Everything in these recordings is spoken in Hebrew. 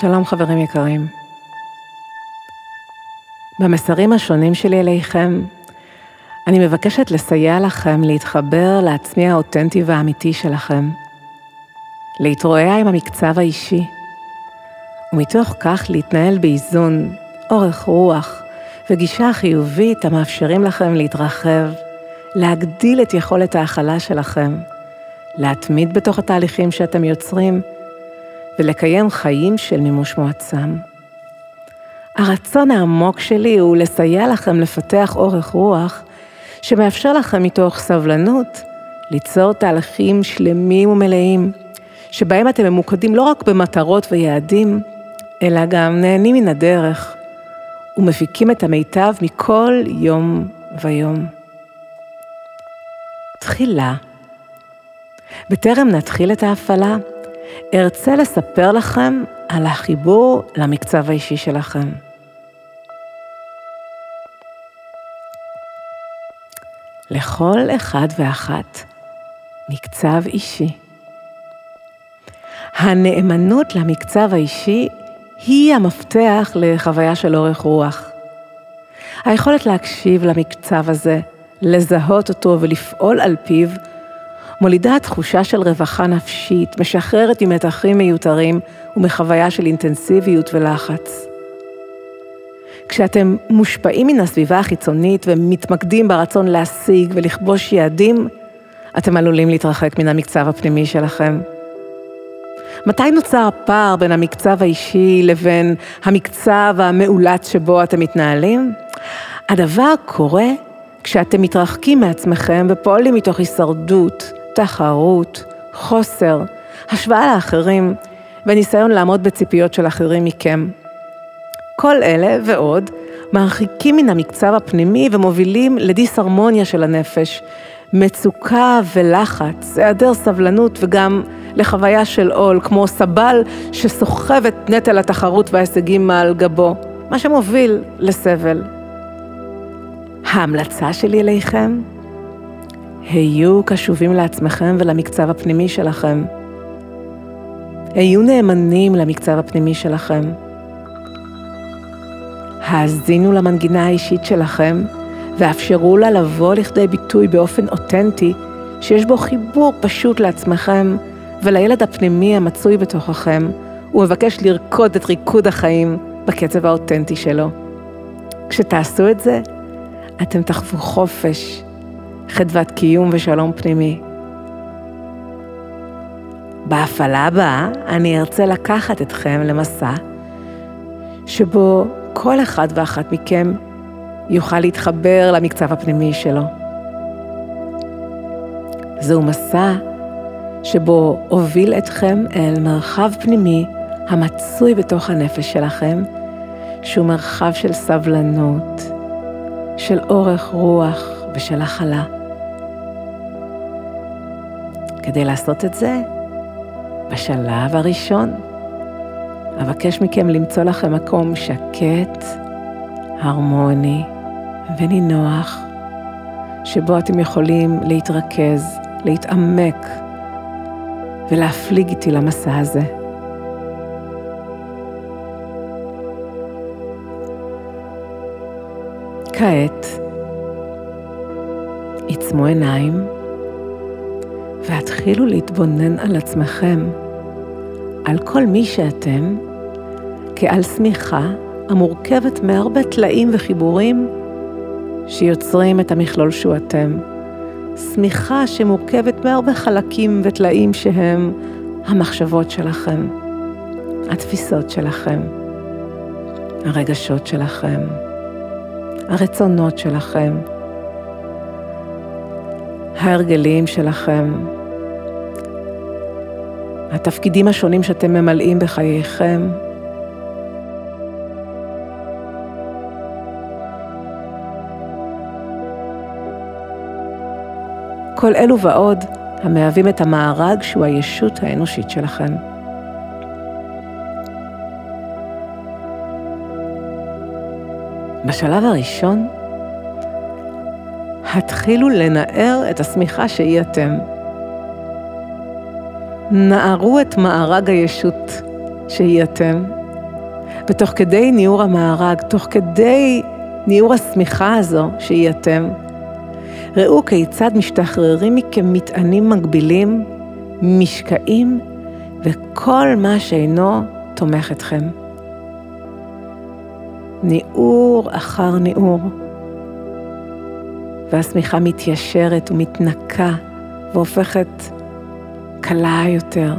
שלום חברים יקרים. במסרים השונים שלי אליכם, אני מבקשת לסייע לכם להתחבר לעצמי האותנטי והאמיתי שלכם, להתרועע עם המקצב האישי, ומתוך כך להתנהל באיזון, אורך רוח וגישה חיובית המאפשרים לכם להתרחב, להגדיל את יכולת ההכלה שלכם, להתמיד בתוך התהליכים שאתם יוצרים, ולקיים חיים של מימוש מועצם. הרצון העמוק שלי הוא לסייע לכם לפתח אורך רוח שמאפשר לכם מתוך סבלנות ליצור תהליכים שלמים ומלאים, שבהם אתם ממוקדים לא רק במטרות ויעדים, אלא גם נהנים מן הדרך ומפיקים את המיטב מכל יום ויום. תחילה, בטרם נתחיל את ההפעלה, ארצה לספר לכם על החיבור למקצב האישי שלכם. לכל אחד ואחת מקצב אישי. הנאמנות למקצב האישי היא המפתח לחוויה של אורך רוח. היכולת להקשיב למקצב הזה, לזהות אותו ולפעול על פיו, מולידה תחושה של רווחה נפשית, משחררת ממתחים מיותרים ומחוויה של אינטנסיביות ולחץ. כשאתם מושפעים מן הסביבה החיצונית ומתמקדים ברצון להשיג ולכבוש יעדים, אתם עלולים להתרחק מן המקצב הפנימי שלכם. מתי נוצר הפער בין המקצב האישי לבין המקצב המאולץ שבו אתם מתנהלים? הדבר קורה כשאתם מתרחקים מעצמכם ופועלים מתוך הישרדות, תחרות, חוסר, השוואה לאחרים וניסיון לעמוד בציפיות של אחרים מכם. כל אלה ועוד מרחיקים מן המקצב הפנימי ומובילים לדיסהרמוניה של הנפש, מצוקה ולחץ, היעדר סבלנות וגם לחוויה של עול, כמו סבל שסוחב את נטל התחרות וההישגים מעל גבו, מה שמוביל לסבל. ההמלצה שלי אליכם היו קשובים לעצמכם ולמקצב הפנימי שלכם. היו נאמנים למקצב הפנימי שלכם. האזינו למנגינה האישית שלכם ואפשרו לה לבוא לכדי ביטוי באופן אותנטי שיש בו חיבור פשוט לעצמכם ולילד הפנימי המצוי בתוככם ומבקש לרקוד את ריקוד החיים בקצב האותנטי שלו. כשתעשו את זה, אתם תחוו חופש, חדוות קיום ושלום פנימי. בהפעלה הבאה אני ארצה לקחת אתכם למסע שבו כל אחד ואחת מכם יוכל להתחבר למקצב הפנימי שלו. זהו מסע שבו אוביל אתכם אל מרחב פנימי המצוי בתוך הנפש שלכם, שהוא מרחב של סבלנות, של אורך רוח ושל הכלה. כדי לעשות את זה, בשלב הראשון, אבקש מכם למצוא לכם מקום שקט, הרמוני ונינוח, שבו אתם יכולים להתרכז, להתעמק ולהפליג איתי למסע הזה. כעת, עיצמו עיניים והתחילו להתבונן על עצמכם, על כל מי שאתם, כעל שמיכה המורכבת מהרבה טלאים וחיבורים שיוצרים את המכלול שהוא אתם. שמיכה שמורכבת מהרבה חלקים וטלאים שהם המחשבות שלכם, התפיסות שלכם, הרגשות שלכם, הרצונות שלכם, ההרגלים שלכם, התפקידים השונים שאתם ממלאים בחייכם. כל אלו ועוד המהווים את המארג שהוא הישות האנושית שלכם. בשלב הראשון, התחילו לנער את השמיכה שהיא אתם. נערו את מארג הישות שהיא אתם, ותוך כדי ניעור המארג, תוך כדי ניעור השמיכה הזו שהיא אתם, ראו כיצד משתחררים מכם מטענים מגבילים, משקעים וכל מה שאינו תומך אתכם. ניעור אחר ניעור, והשמיכה מתיישרת ומתנקה והופכת קלה יותר.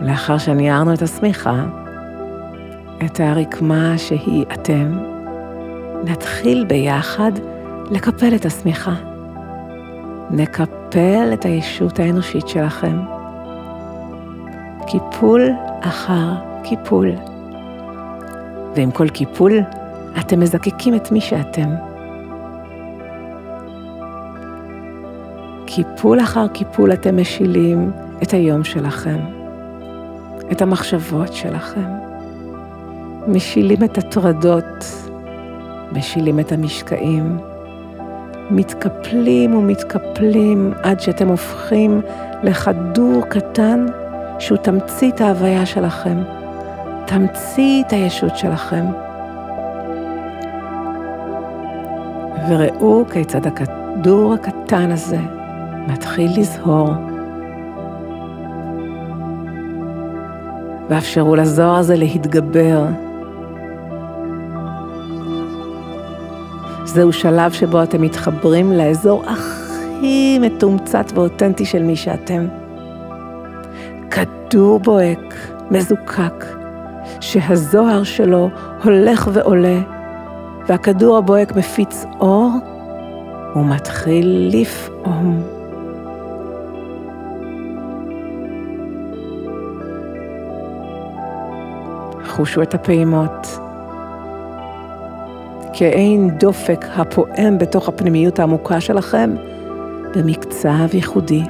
לאחר שניערנו את השמיכה, את הרקמה שהיא אתם, נתחיל ביחד לקפל את השמיכה. נקפל את הישות האנושית שלכם. קיפול אחר קיפול. ועם כל קיפול, אתם מזקקים את מי שאתם. קיפול אחר קיפול אתם משילים את היום שלכם, את המחשבות שלכם, משילים את הטרדות, משילים את המשקעים, מתקפלים ומתקפלים עד שאתם הופכים לכדור קטן שהוא תמצית ההוויה שלכם, תמצית הישות שלכם. וראו כיצד הכדור הקטן הזה מתחיל לזהור. ואפשרו לזוהר הזה להתגבר. זהו שלב שבו אתם מתחברים לאזור הכי מתומצת ואותנטי של מי שאתם. כדור בוהק, מזוקק, שהזוהר שלו הולך ועולה, והכדור הבוהק מפיץ אור ומתחיל לפעום. חושו את הפעימות. כאין דופק הפועם בתוך הפנימיות העמוקה שלכם במקצב ייחודי.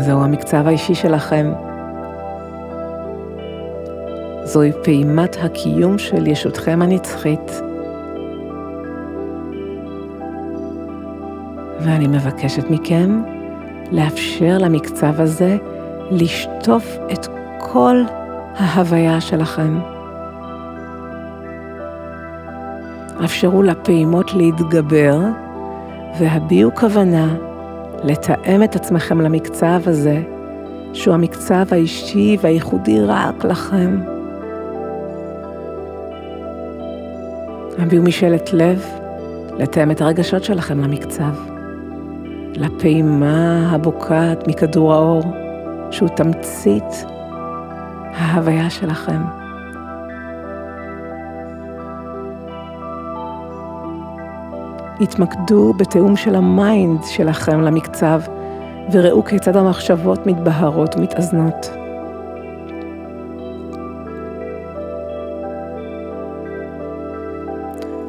זהו המקצב האישי שלכם. זוהי פעימת הקיום של ישותכם הנצחית. ואני מבקשת מכם לאפשר למקצב הזה לשטוף את כל ההוויה שלכם. אפשרו לפעימות להתגבר והביעו כוונה לתאם את עצמכם למקצב הזה, שהוא המקצב האישי והייחודי רק לכם. הביעו משאלת לב לתאם את הרגשות שלכם למקצב, לפעימה הבוקעת מכדור האור, שהוא תמצית ההוויה שלכם. התמקדו בתיאום של ה mind שלכם למקצב, וראו כיצד המחשבות מתבהרות ומתאזנות.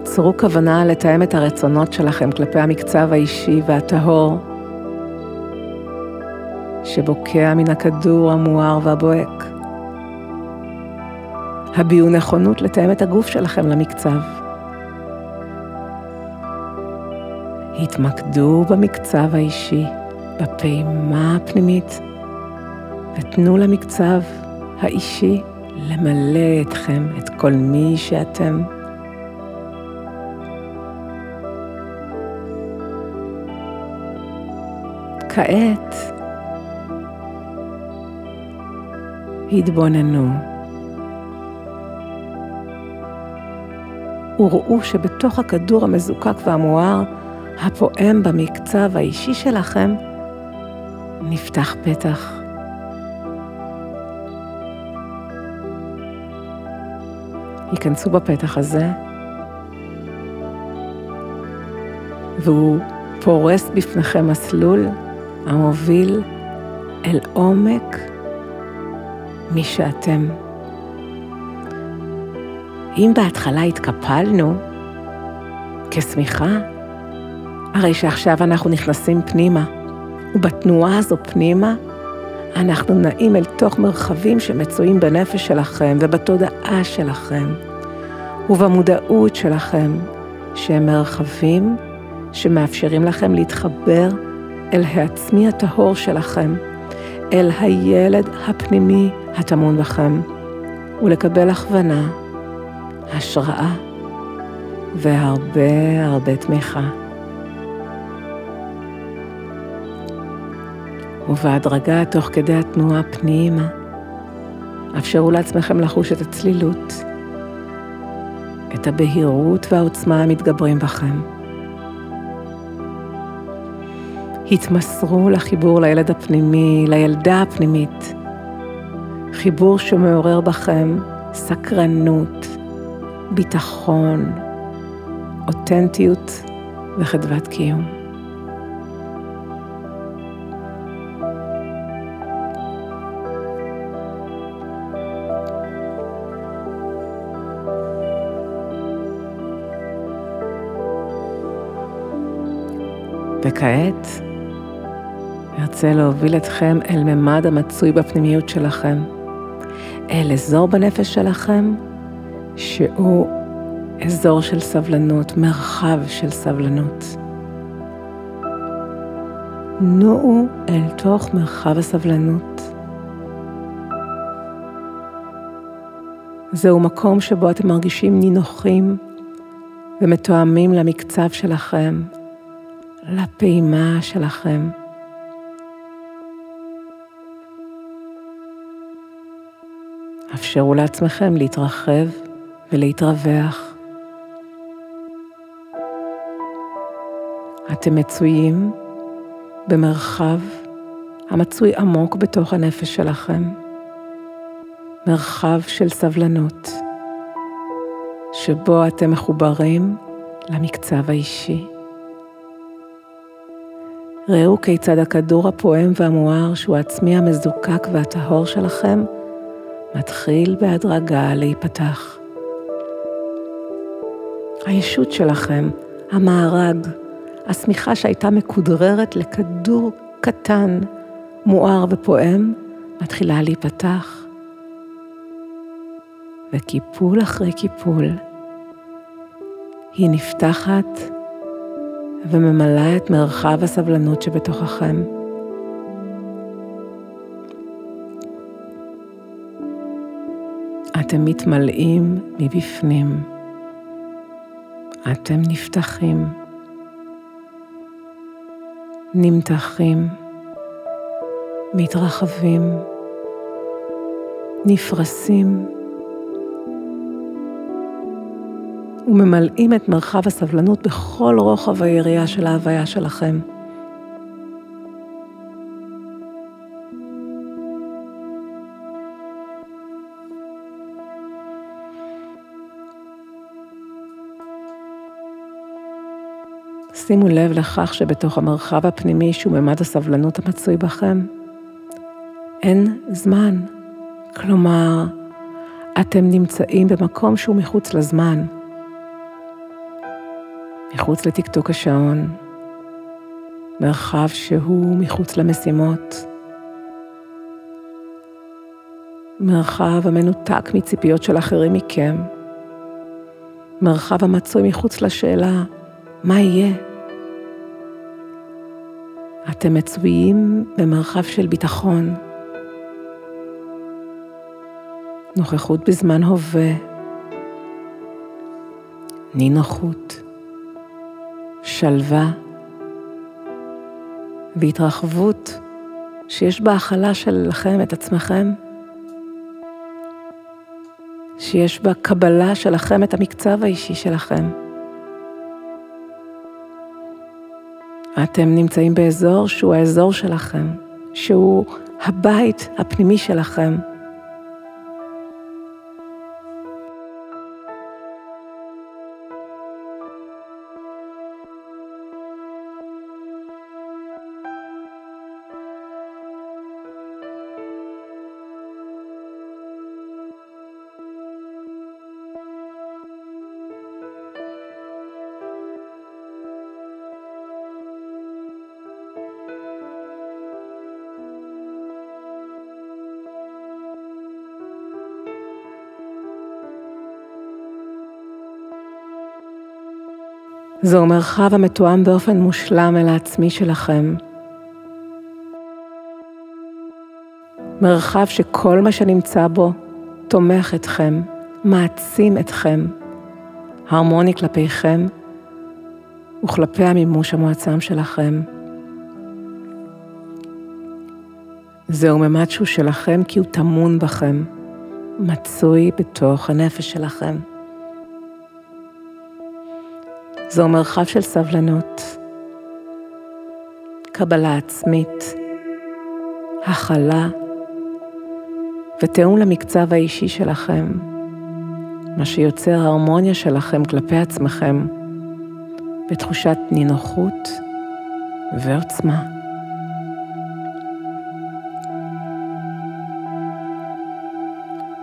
צרו כוונה לתאם את הרצונות שלכם כלפי המקצב האישי והטהור, שבוקע מן הכדור המואר והבוהק. הביעו נכונות לתאם את הגוף שלכם למקצב. התמקדו במקצב האישי, בפעימה הפנימית, ותנו למקצב האישי למלא אתכם, את כל מי שאתם. כעת התבוננו וראו שבתוך הכדור המזוקק והמואר הפועם במקצב האישי שלכם, נפתח פתח. ייכנסו בפתח הזה, והוא פורס בפניכם מסלול המוביל אל עומק מי שאתם. אם בהתחלה התקפלנו כשמיכה, הרי שעכשיו אנחנו נכנסים פנימה, ובתנועה הזו פנימה, אנחנו נעים אל תוך מרחבים שמצויים בנפש שלכם ובתודעה שלכם, ובמודעות שלכם שהם מרחבים שמאפשרים לכם להתחבר אל העצמי הטהור שלכם, אל הילד הפנימי הטמון בכם, ולקבל הכוונה, השראה והרבה הרבה תמיכה. ובהדרגה, תוך כדי התנועה פנימה, אפשרו לעצמכם לחוש את הצלילות, את הבהירות והעוצמה המתגברים בכם. התמסרו לחיבור לילד הפנימי, לילדה הפנימית, חיבור שמעורר בכם סקרנות, ביטחון, אותנטיות וחדוות קיום. וכעת ארצה להוביל אתכם אל ממד המצוי בפנימיות שלכם, אל אזור בנפש שלכם שהוא אזור של סבלנות, מרחב של סבלנות. נועו אל תוך מרחב הסבלנות. זהו מקום שבו אתם מרגישים נינוחים ומתואמים למקצב שלכם, לפעימה שלכם. אפשרו לעצמכם להתרחב ולהתרווח. אתם מצויים במרחב המצוי עמוק בתוך הנפש שלכם, מרחב של סבלנות, שבו אתם מחוברים למקצב האישי. ראו כיצד הכדור הפועם והמואר, שהוא העצמי המזוקק והטהור שלכם, מתחיל בהדרגה להיפתח. הישות שלכם, המארג, השמיכה שהייתה מכודררת לכדור קטן, מואר ופועם, מתחילה להיפתח. וקיפול אחרי קיפול, היא נפתחת וממלאה את מרחב הסבלנות שבתוככם. אתם מתמלאים מבפנים. אתם נפתחים, נמתחים, מתרחבים, נפרסים וממלאים את מרחב הסבלנות בכל רוחב היריעה של ההוויה שלכם. שימו לב לכך שבתוך המרחב הפנימי שהוא ממד הסבלנות המצוי בכם, אין זמן. כלומר, אתם נמצאים במקום שהוא מחוץ לזמן. מחוץ לתקתוק השעון, מרחב שהוא מחוץ למשימות, מרחב המנותק מציפיות של אחרים מכם, מרחב המצוי מחוץ לשאלה מה יהיה. אתם מצויים במרחב של ביטחון, נוכחות בזמן הווה, נינוחות. שלווה והתרחבות שיש בה הכלה שלכם את עצמכם, שיש בה קבלה שלכם את המקצב האישי שלכם. אתם נמצאים באזור שהוא האזור שלכם, שהוא הבית הפנימי שלכם. זהו מרחב המתואם באופן מושלם אל העצמי שלכם. מרחב שכל מה שנמצא בו תומך אתכם, מעצים אתכם, הרמוני כלפיכם וכלפי המימוש המועצם שלכם. זהו ממד שהוא שלכם כי הוא טמון בכם, מצוי בתוך הנפש שלכם. זהו מרחב של סבלנות, קבלה עצמית, הכלה ותיאום למקצב האישי שלכם, מה שיוצר הרמוניה שלכם כלפי עצמכם בתחושת נינוחות ועוצמה.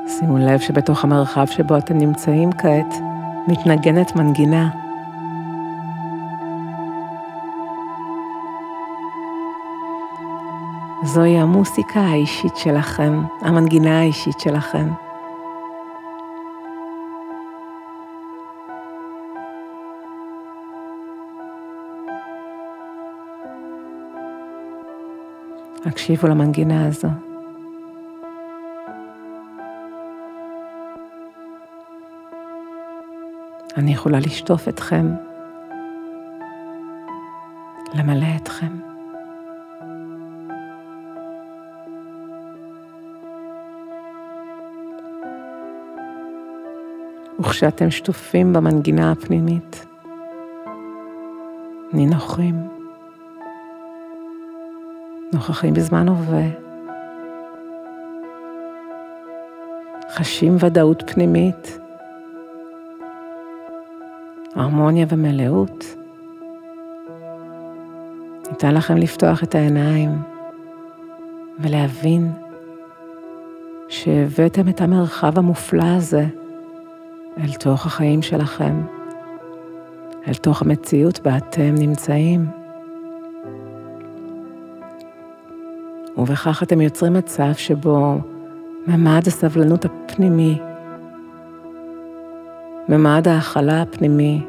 שימו לב שבתוך המרחב שבו אתם נמצאים כעת מתנגנת מנגינה. זוהי המוסיקה האישית שלכם, המנגינה האישית שלכם. הקשיבו למנגינה הזו. אני יכולה לשטוף אתכם, למלא אתכם. וכשאתם שטופים במנגינה הפנימית, נינוחים, נוכחים בזמן הווה, חשים ודאות פנימית, הרמוניה ומלאות, ניתן לכם לפתוח את העיניים ולהבין שהבאתם את המרחב המופלא הזה אל תוך החיים שלכם, אל תוך המציאות בה אתם נמצאים. ובכך אתם יוצרים מצב שבו ממד הסבלנות הפנימי, ממד ההכלה הפנימי,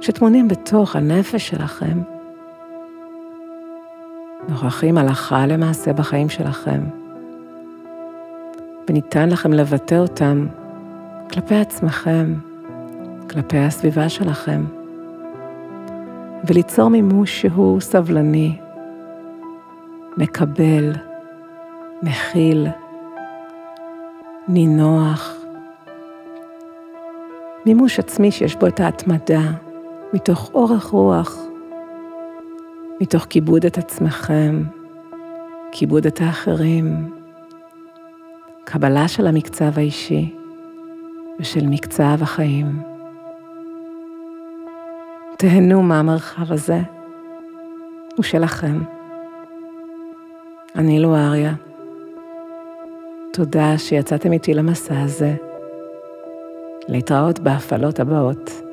שטמונים בתוך הנפש שלכם, נוכחים הלכה למעשה בחיים שלכם, וניתן לכם לבטא אותם כלפי עצמכם, כלפי הסביבה שלכם, וליצור מימוש שהוא סבלני, מקבל, מכיל, נינוח, מימוש עצמי שיש בו את ההתמדה, מתוך אורך רוח, מתוך כיבוד את עצמכם, כיבוד את האחרים, קבלה של המקצב האישי. ושל מקצב החיים. תהנו מהמרחב הזה, הוא שלכם. אני לואריה. תודה שיצאתם איתי למסע הזה. להתראות בהפעלות הבאות.